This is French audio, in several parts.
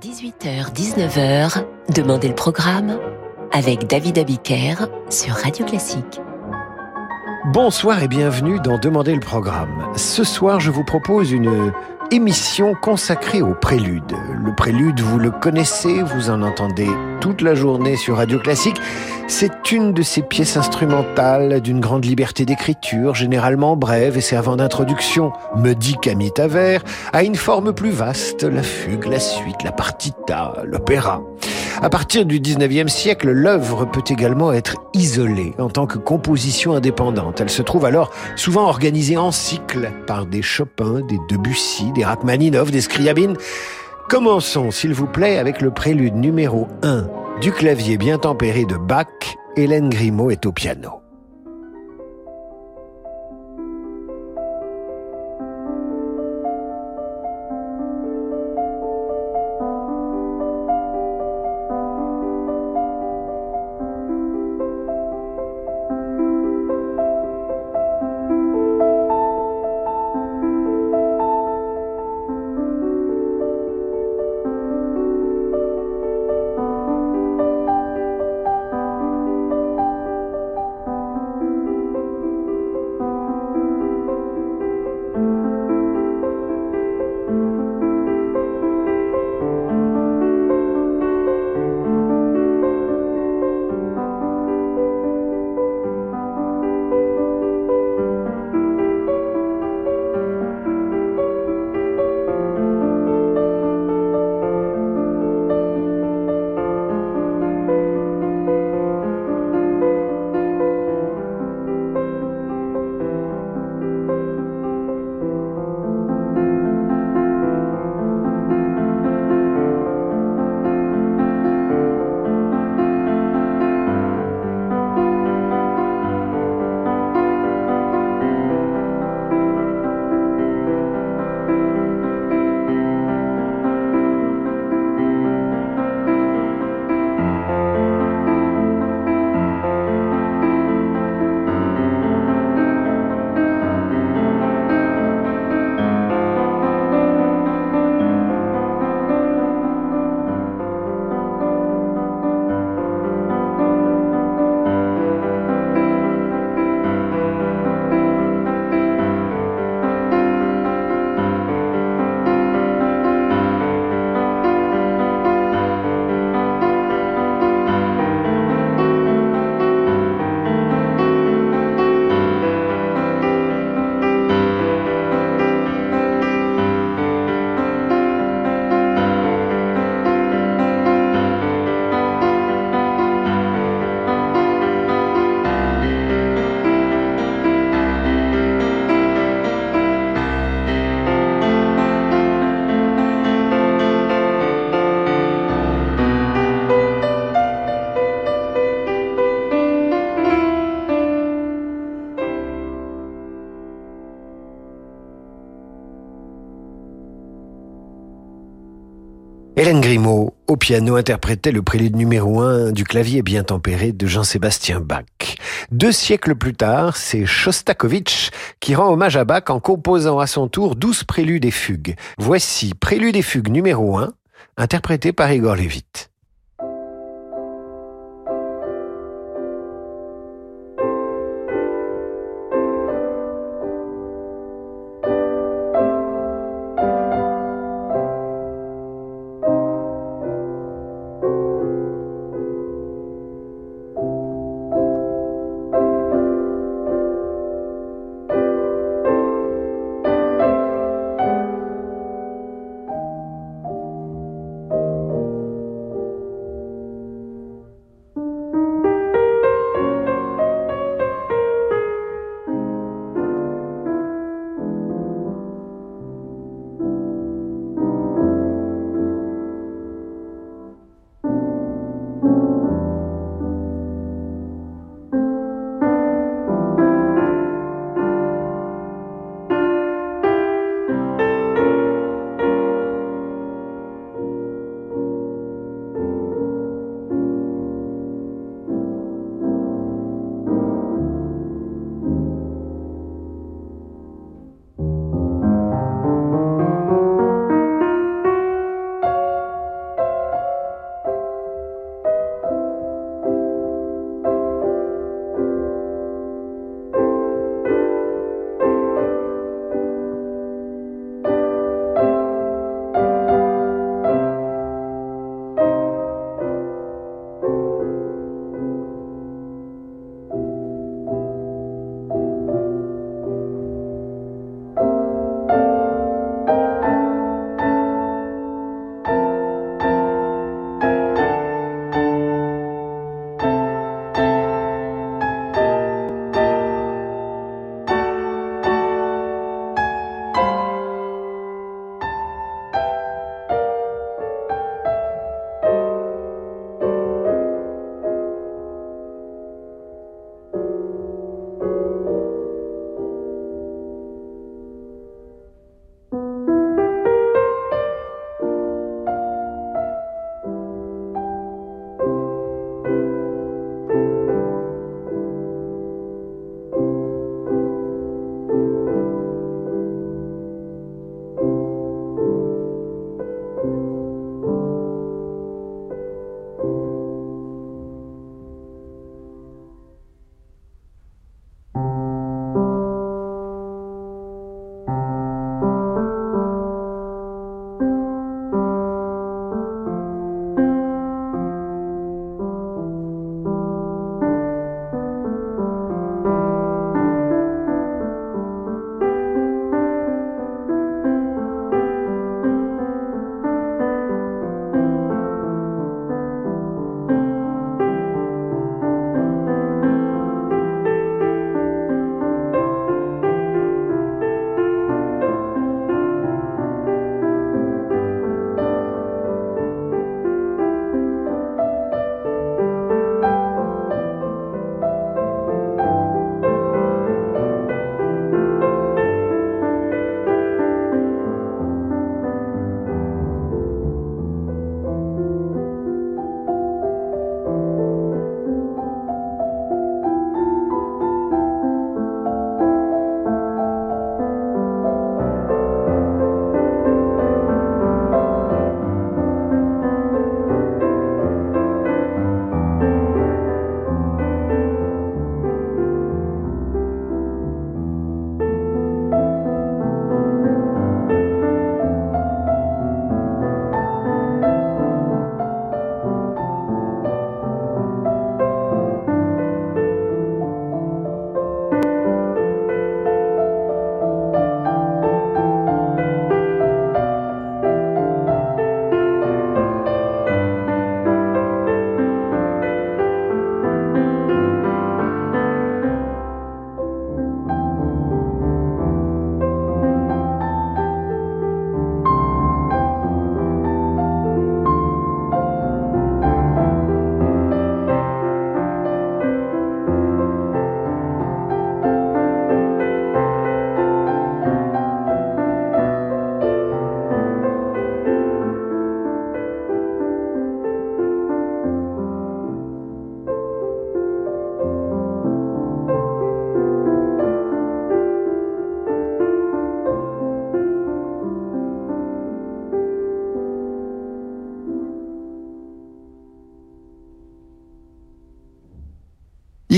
18h-19h, Demandez le programme avec David Abiker sur Radio Classique. Bonsoir et bienvenue dans Demandez le programme. Ce soir, je vous propose une émission consacrée au prélude. Le prélude, vous le connaissez, vous en entendez toute la journée sur Radio Classique. C'est une de ces pièces instrumentales d'une grande liberté d'écriture, généralement brève et servant d'introduction, me dit Camille Tavert, à une forme plus vaste, la fugue, la suite, la partita, l'opéra. À partir du 19e siècle, l'œuvre peut également être isolée en tant que composition indépendante. Elle se trouve alors souvent organisée en cycle par des Chopin, des Debussy, des Rachmaninoff, des Scriabine. Commençons, s'il vous plaît, avec le prélude numéro 1 du clavier bien tempéré de Bach. Hélène Grimaud est au piano. Grimaud, au piano, interprétait le prélude numéro 1 du clavier bien tempéré de Jean-Sébastien Bach. Deux siècles plus tard, c'est Shostakovich qui rend hommage à Bach en composant à son tour douze préludes et fugues. Voici Prélude et fugue numéro 1, interprété par Igor Levit.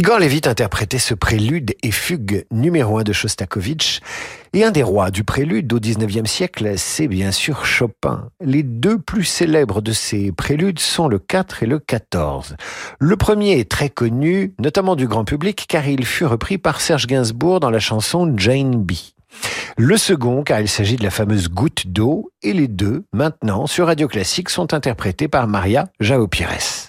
Igor Levit interprétait ce prélude et fugue numéro un de Shostakovich. Et un des rois du prélude au XIXe siècle, c'est bien sûr Chopin. Les deux plus célèbres de ces préludes sont le 4 et le 14. Le premier est très connu, notamment du grand public, car il fut repris par Serge Gainsbourg dans la chanson Jane Bee. Le second, car il s'agit de la fameuse goutte d'eau, et les deux, maintenant, sur Radio Classique, sont interprétés par Maria Jao Pires.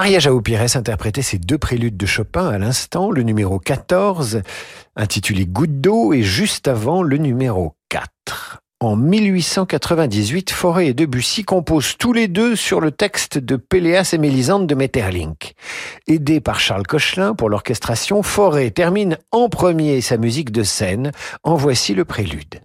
Maria Jao Pires interprétait ces deux préludes de Chopin à l'instant, le numéro 14, intitulé Goutte d'eau, et juste avant le numéro 4. En 1898, Fauré et Debussy composent tous les deux sur le texte de Péléas et Mélisande de Metterlink. Aidé par Charles Cochelin pour l'orchestration, Fauré termine en premier sa musique de scène. En voici le prélude.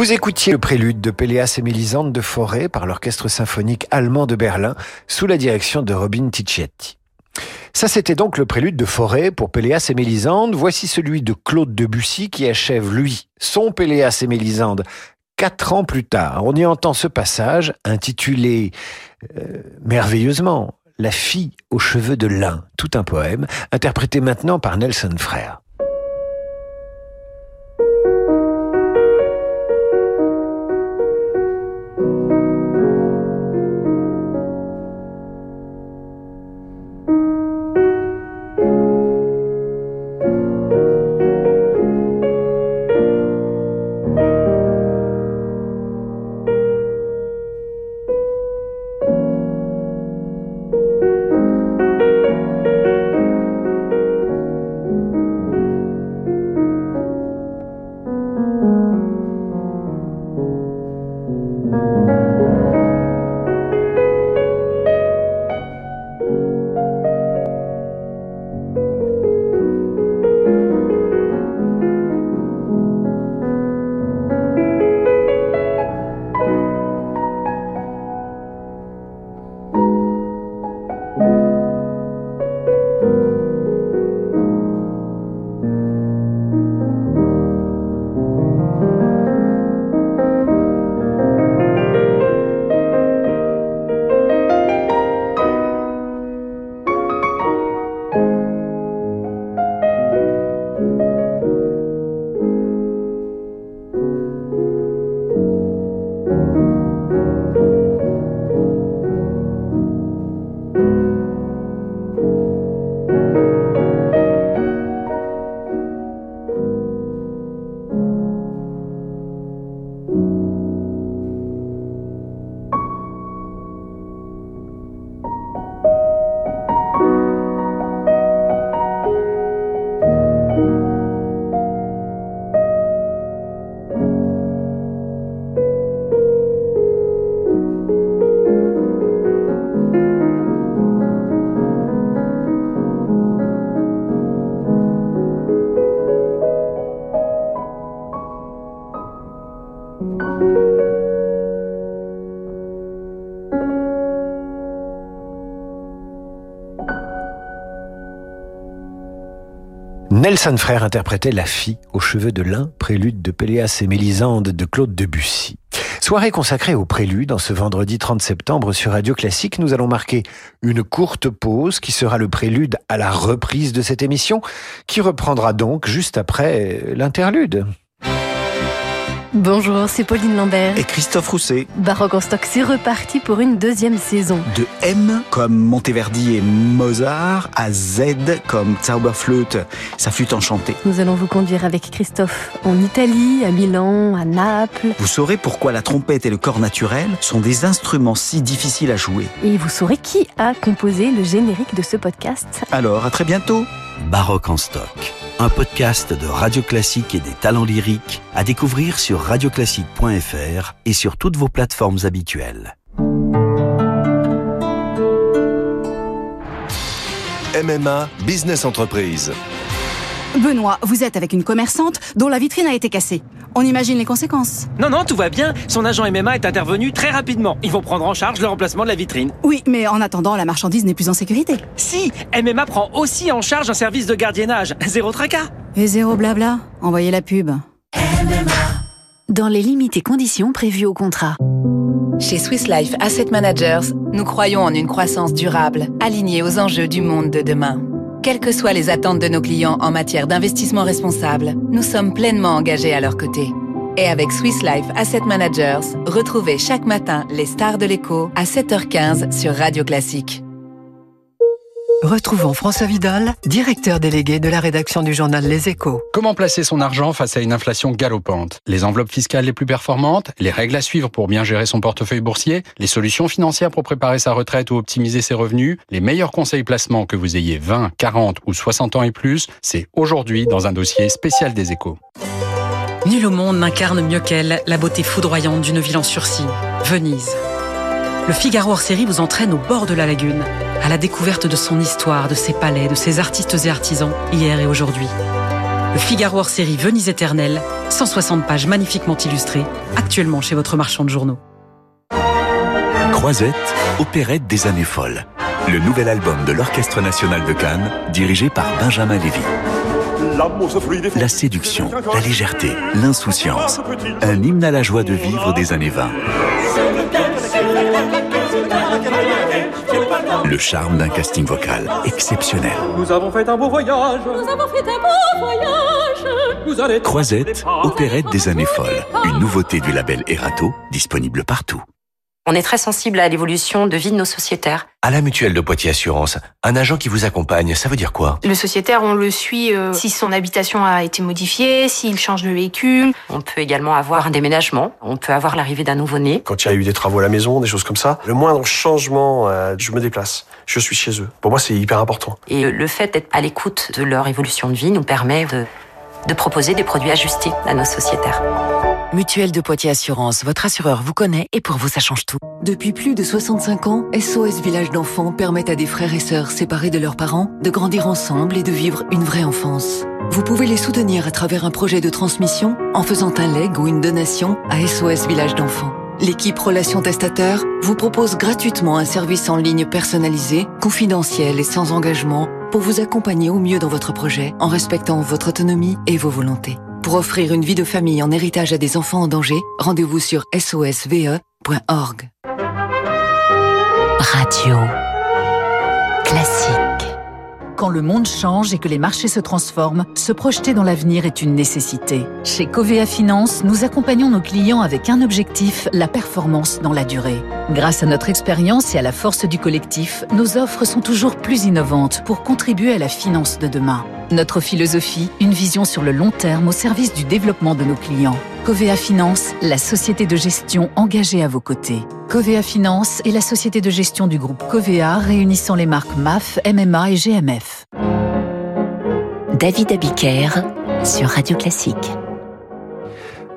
Vous écoutiez le prélude de Péléas et Mélisande de Forêt par l'orchestre symphonique allemand de Berlin sous la direction de Robin Ticchetti. Ça, c'était donc le prélude de Forêt pour Péléas et Mélisande. Voici celui de Claude Debussy qui achève, lui, son Péléas et Mélisande quatre ans plus tard. On y entend ce passage intitulé euh, merveilleusement La fille aux cheveux de lin, tout un poème, interprété maintenant par Nelson Frère. Nelson Frère interprétait La fille aux cheveux de lin, prélude de Péléas et Mélisande de Claude Debussy. Soirée consacrée au prélude en ce vendredi 30 septembre sur Radio Classique. Nous allons marquer une courte pause qui sera le prélude à la reprise de cette émission qui reprendra donc juste après l'interlude. Bonjour, c'est Pauline Lambert. Et Christophe Rousset. Baroque en stock, c'est reparti pour une deuxième saison. De M comme Monteverdi et Mozart à Z comme Zauberflöte, sa flûte enchantée. Nous allons vous conduire avec Christophe en Italie, à Milan, à Naples. Vous saurez pourquoi la trompette et le corps naturel sont des instruments si difficiles à jouer. Et vous saurez qui a composé le générique de ce podcast. Alors, à très bientôt. Baroque en stock un podcast de Radio Classique et des talents lyriques à découvrir sur radioclassique.fr et sur toutes vos plateformes habituelles. MMA Business Entreprise. Benoît, vous êtes avec une commerçante dont la vitrine a été cassée. On imagine les conséquences. Non, non, tout va bien. Son agent MMA est intervenu très rapidement. Ils vont prendre en charge le remplacement de la vitrine. Oui, mais en attendant, la marchandise n'est plus en sécurité. Si, MMA prend aussi en charge un service de gardiennage. Zéro tracas. Et zéro blabla. Envoyez la pub. MMA. Dans les limites et conditions prévues au contrat. Chez Swiss Life Asset Managers, nous croyons en une croissance durable, alignée aux enjeux du monde de demain. Quelles que soient les attentes de nos clients en matière d'investissement responsable, nous sommes pleinement engagés à leur côté. Et avec Swiss Life Asset Managers, retrouvez chaque matin les stars de l'écho à 7h15 sur Radio Classique. Retrouvons François Vidal, directeur délégué de la rédaction du journal Les Échos. Comment placer son argent face à une inflation galopante? Les enveloppes fiscales les plus performantes, les règles à suivre pour bien gérer son portefeuille boursier, les solutions financières pour préparer sa retraite ou optimiser ses revenus, les meilleurs conseils placement que vous ayez 20, 40 ou 60 ans et plus, c'est aujourd'hui dans un dossier spécial des Échos. Nul au monde n'incarne mieux qu'elle la beauté foudroyante d'une ville en sursis, Venise. Le Figaro hors série vous entraîne au bord de la lagune à la découverte de son histoire, de ses palais, de ses artistes et artisans, hier et aujourd'hui. Le Figaro hors série Venise éternelle, 160 pages magnifiquement illustrées, actuellement chez votre marchand de journaux. Croisette, opérette des années folles. Le nouvel album de l'Orchestre national de Cannes, dirigé par Benjamin Lévy. La séduction, la légèreté, l'insouciance. Un hymne à la joie de vivre des années 20. Le charme d'un casting vocal exceptionnel. Nous avons fait un beau voyage. Nous avons fait un beau voyage. Vous allez Croisette, opérette des années folles. Une nouveauté du label Erato, disponible partout. On est très sensible à l'évolution de vie de nos sociétaires. À la mutuelle de Poitiers Assurance, un agent qui vous accompagne, ça veut dire quoi? Le sociétaire, on le suit euh, si son habitation a été modifiée, s'il change de véhicule. On peut également avoir un déménagement, on peut avoir l'arrivée d'un nouveau-né. Quand il y a eu des travaux à la maison, des choses comme ça, le moindre changement, euh, je me déplace. Je suis chez eux. Pour moi, c'est hyper important. Et le fait d'être à l'écoute de leur évolution de vie nous permet de, de proposer des produits ajustés à nos sociétaires. Mutuelle de Poitiers Assurance, votre assureur vous connaît et pour vous ça change tout. Depuis plus de 65 ans, SOS Village d'enfants permet à des frères et sœurs séparés de leurs parents de grandir ensemble et de vivre une vraie enfance. Vous pouvez les soutenir à travers un projet de transmission en faisant un leg ou une donation à SOS Village d'enfants. L'équipe Relations Testateurs vous propose gratuitement un service en ligne personnalisé, confidentiel et sans engagement pour vous accompagner au mieux dans votre projet en respectant votre autonomie et vos volontés. Pour offrir une vie de famille en héritage à des enfants en danger, rendez-vous sur sosve.org. Radio classique. Quand le monde change et que les marchés se transforment, se projeter dans l'avenir est une nécessité. Chez Covea Finance, nous accompagnons nos clients avec un objectif, la performance dans la durée. Grâce à notre expérience et à la force du collectif, nos offres sont toujours plus innovantes pour contribuer à la finance de demain. Notre philosophie, une vision sur le long terme au service du développement de nos clients. Covea Finance, la société de gestion engagée à vos côtés. Covea Finance est la société de gestion du groupe Covea réunissant les marques MAF, MMA et GMF. David Abiker sur Radio Classique.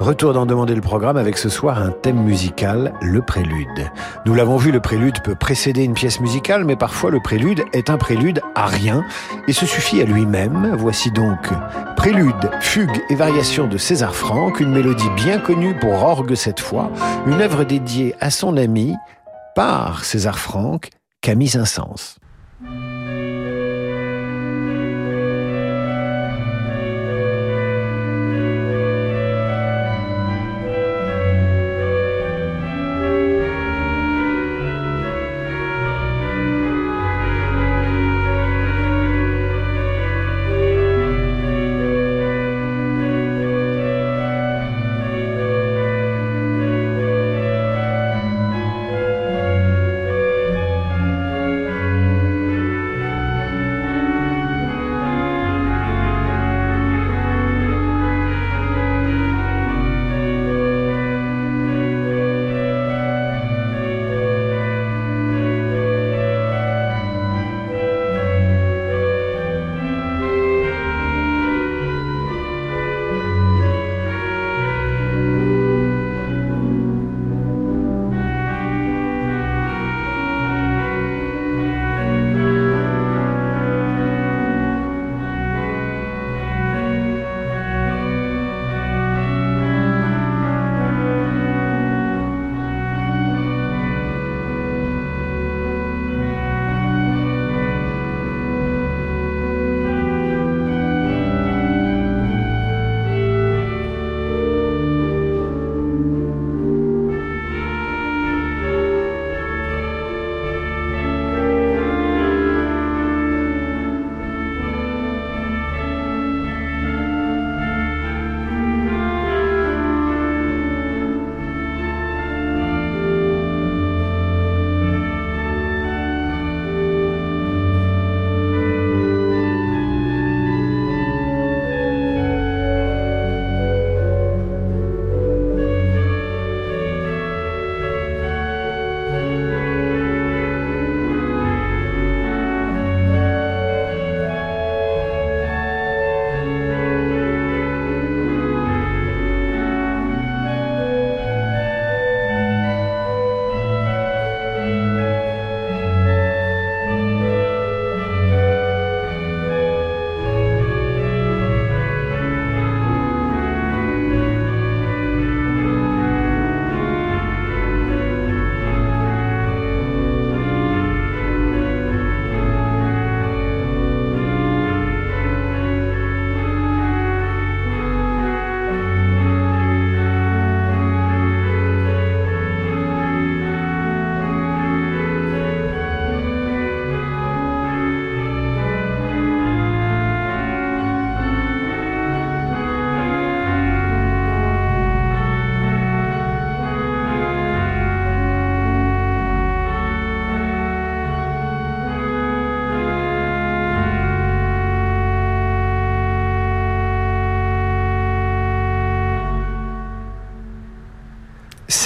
Retour d'en demander le programme avec ce soir un thème musical, le prélude. Nous l'avons vu, le prélude peut précéder une pièce musicale, mais parfois le prélude est un prélude à rien et se suffit à lui-même. Voici donc Prélude, fugue et variation de César Franck, une mélodie bien connue pour orgue cette fois, une œuvre dédiée à son ami par César Franck, Camille Saint-Saëns.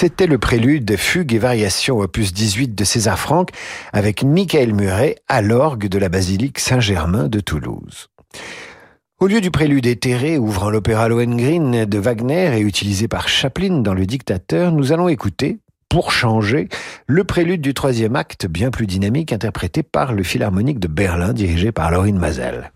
C'était le prélude Fugue et Variation opus 18 de César Franck avec Michael Muret à l'orgue de la basilique Saint-Germain de Toulouse. Au lieu du prélude éthéré ouvrant l'opéra Lohengrin de Wagner et utilisé par Chaplin dans Le Dictateur, nous allons écouter, pour changer, le prélude du troisième acte bien plus dynamique interprété par le Philharmonique de Berlin dirigé par Laurine Mazel.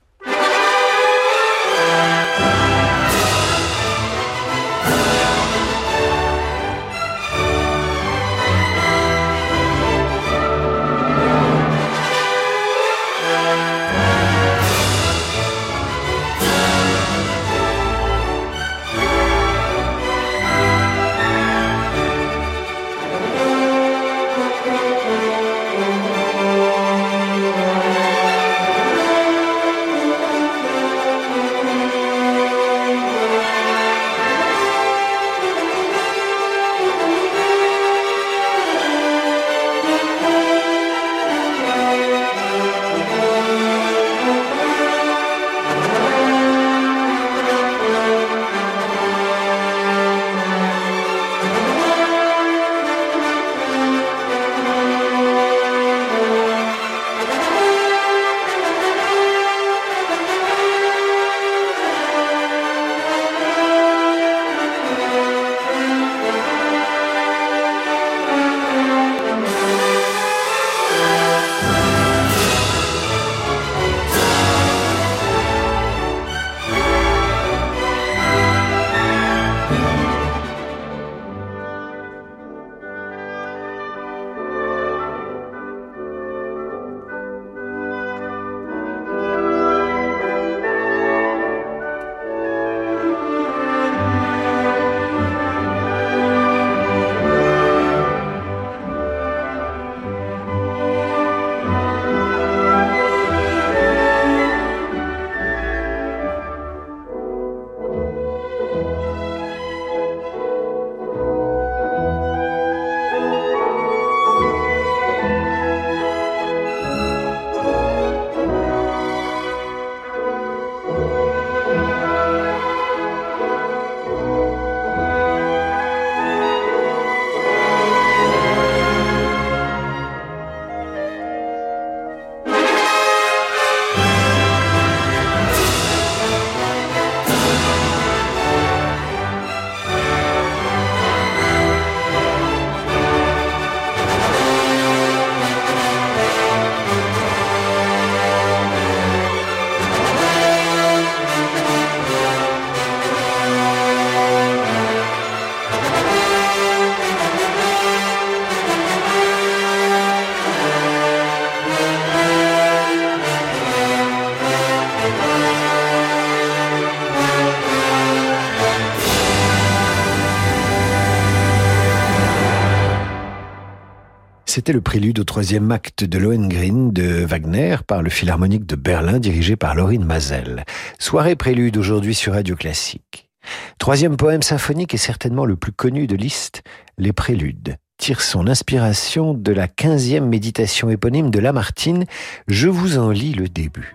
C'était le prélude au troisième acte de Lohengrin de Wagner par le Philharmonique de Berlin dirigé par Laurine Mazel. Soirée prélude aujourd'hui sur Radio Classique. Troisième poème symphonique et certainement le plus connu de Liszt, Les Préludes tire son inspiration de la quinzième méditation éponyme de Lamartine. Je vous en lis le début.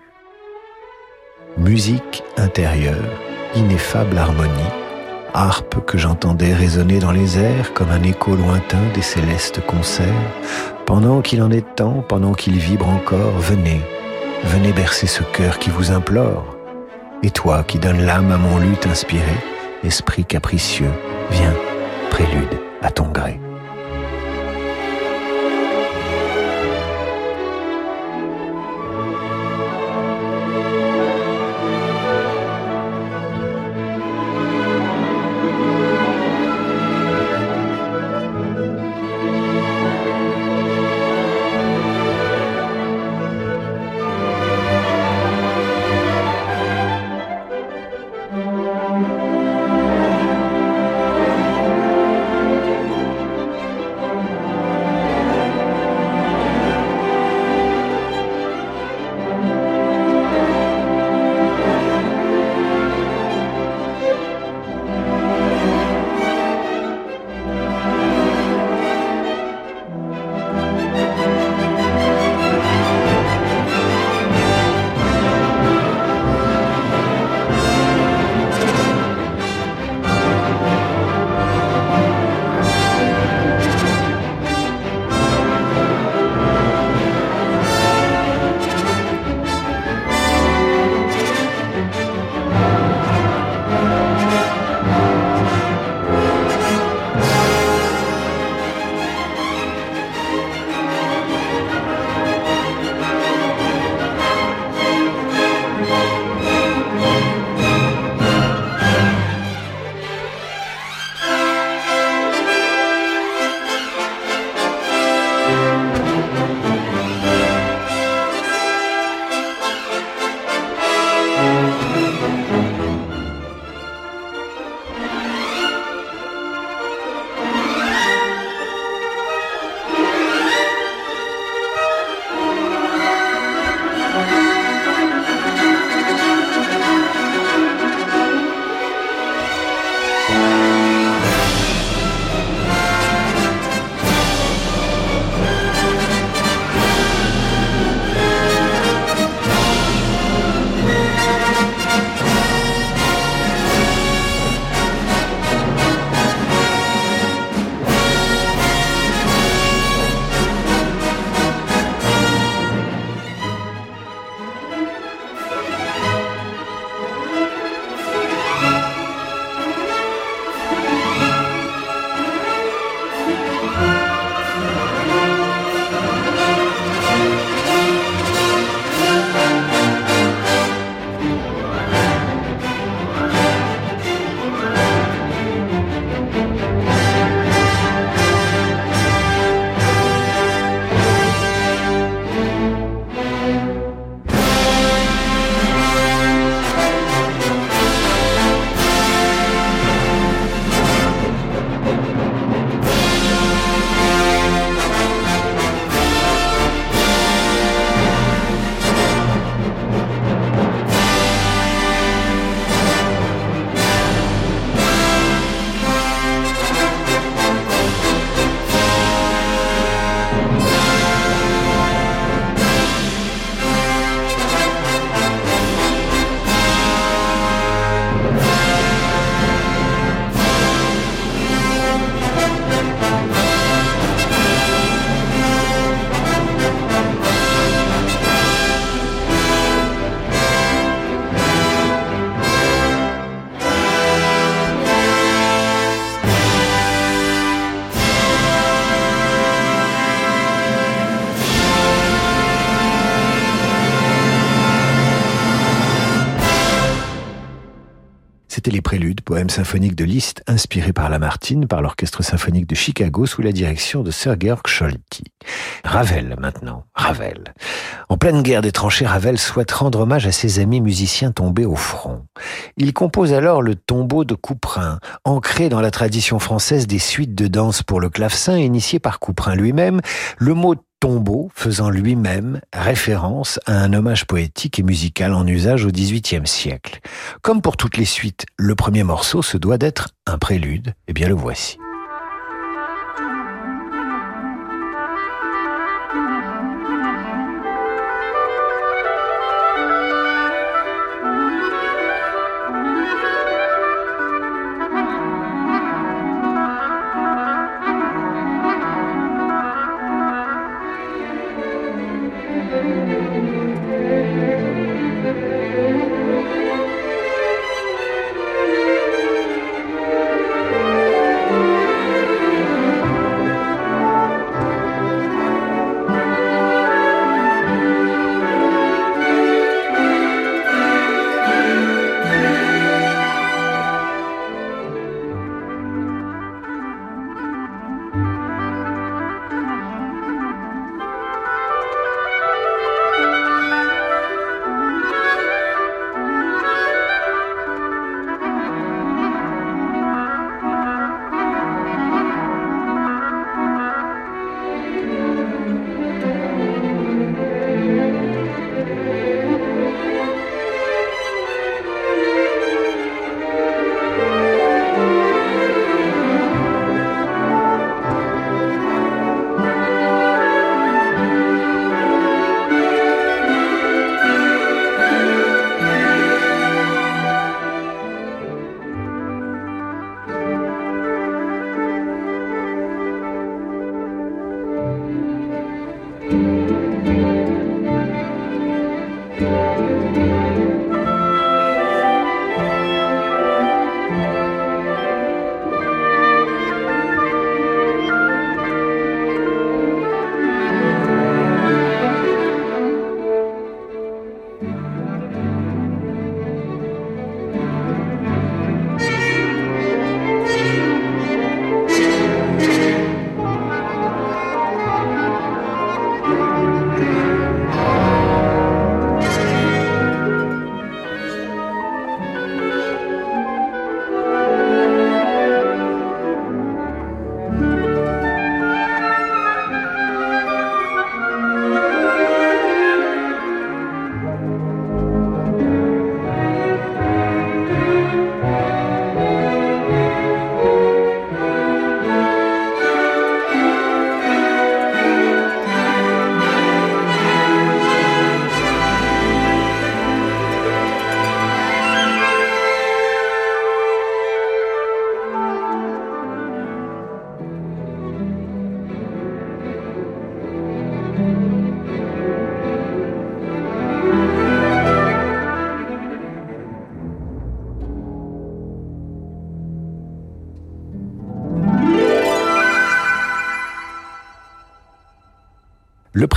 Musique intérieure, ineffable harmonie, harpe que j'entendais résonner dans les airs comme un écho lointain des célestes concerts. Pendant qu'il en est temps, pendant qu'il vibre encore, venez, venez bercer ce cœur qui vous implore. Et toi qui donnes l'âme à mon luth inspiré, esprit capricieux, viens, prélude à ton gré. Symphoniques de Liszt inspirés par Lamartine, par l'Orchestre symphonique de Chicago sous la direction de Sir Georg Scholti. Ravel maintenant, Ravel. En pleine guerre des tranchées, Ravel souhaite rendre hommage à ses amis musiciens tombés au front. Il compose alors le tombeau de Couperin, ancré dans la tradition française des suites de danse pour le clavecin initié par Couperin lui-même. Le mot tombeau faisant lui-même référence à un hommage poétique et musical en usage au XVIIIe siècle. Comme pour toutes les suites, le premier morceau se doit d'être un prélude, et eh bien le voici.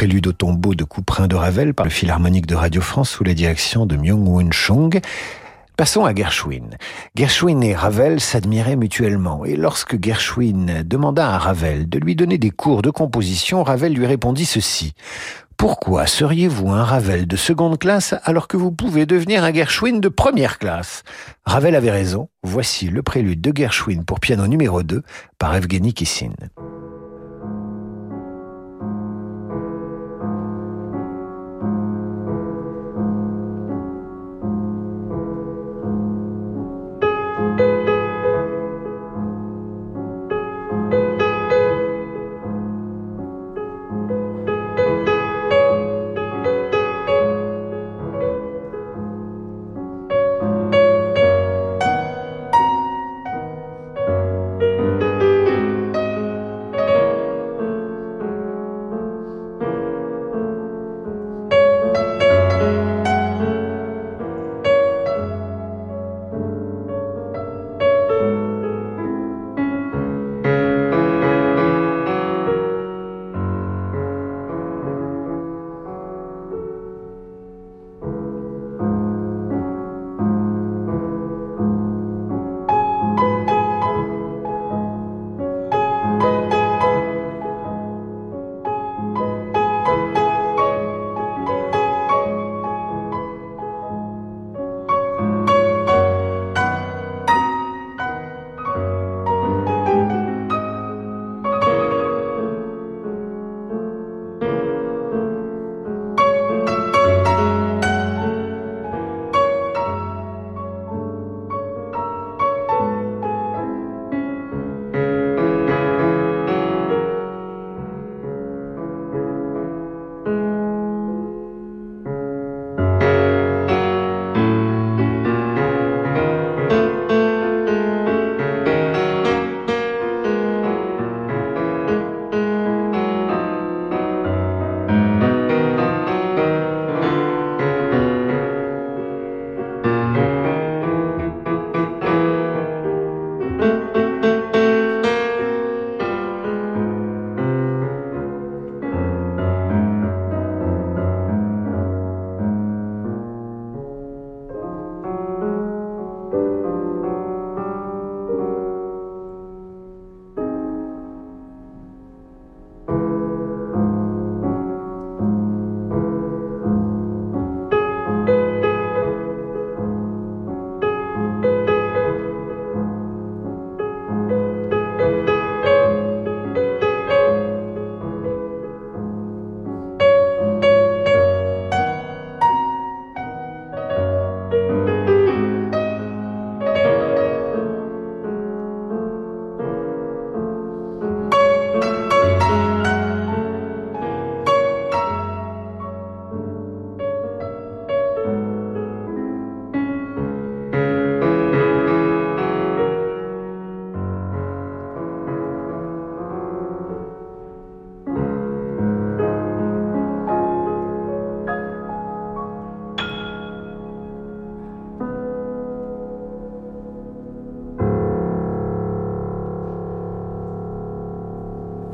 Prélude au tombeau de Couperin de Ravel par le Philharmonique de Radio France sous la direction de Myung-Woon Chung. Passons à Gershwin. Gershwin et Ravel s'admiraient mutuellement, et lorsque Gershwin demanda à Ravel de lui donner des cours de composition, Ravel lui répondit ceci. Pourquoi seriez-vous un Ravel de seconde classe alors que vous pouvez devenir un Gershwin de première classe? Ravel avait raison. Voici le prélude de Gershwin pour piano numéro 2 par Evgeny Kissin.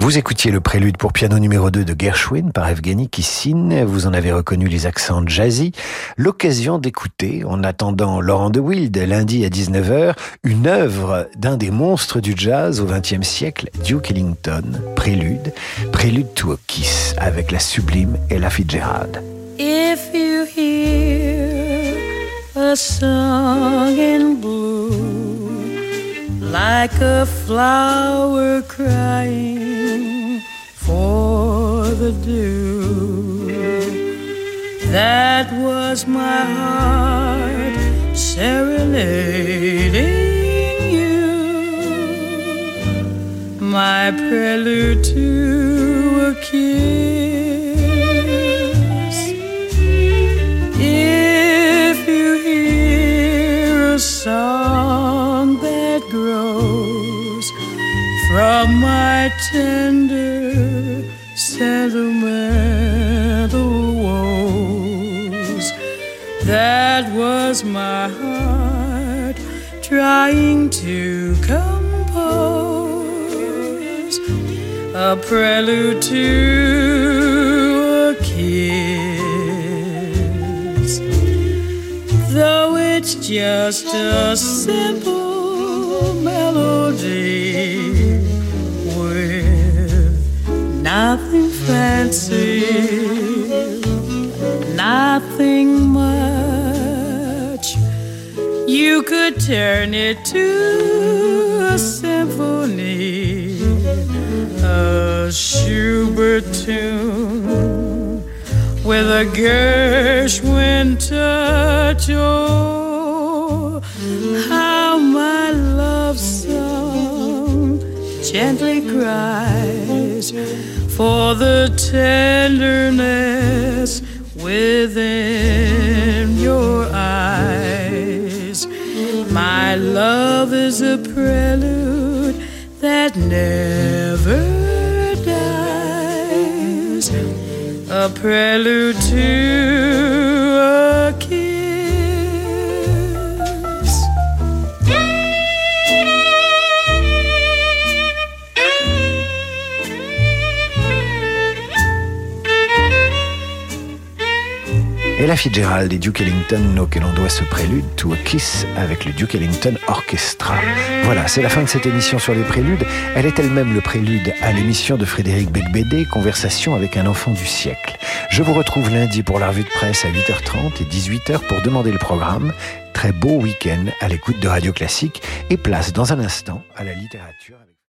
Vous écoutiez le prélude pour piano numéro 2 de Gershwin par Evgeny Kissin. Vous en avez reconnu les accents jazzy. L'occasion d'écouter, en attendant Laurent de Wild, lundi à 19h, une œuvre d'un des monstres du jazz au XXe siècle, Duke Ellington, prélude, prélude to a kiss, avec la sublime Ella Fitzgerald. If you hear a song in blue, like a flower crying for the dew, that was my heart serenading you, my prelude to a kiss. If you hear a song that grows from my tender sentimental woes, that was my heart trying to compose a prelude to a kiss. Though it's just a simple melody nothing fancy, nothing much, you could turn it to a symphony, a Schubert tune with a Gershwin touch. Oh, how my love song gently cries for the tenderness within your eyes. My love is a prelude that never dies a prelude to Fitzgerald et Duke Ellington auquel on doit ce prélude To a Kiss avec le Duke Ellington Orchestra. Voilà, c'est la fin de cette émission sur les préludes. Elle est elle-même le prélude à l'émission de Frédéric Becbédé, Conversation avec un enfant du siècle. Je vous retrouve lundi pour la revue de presse à 8h30 et 18h pour demander le programme. Très beau week-end à l'écoute de Radio Classique et place dans un instant à la littérature.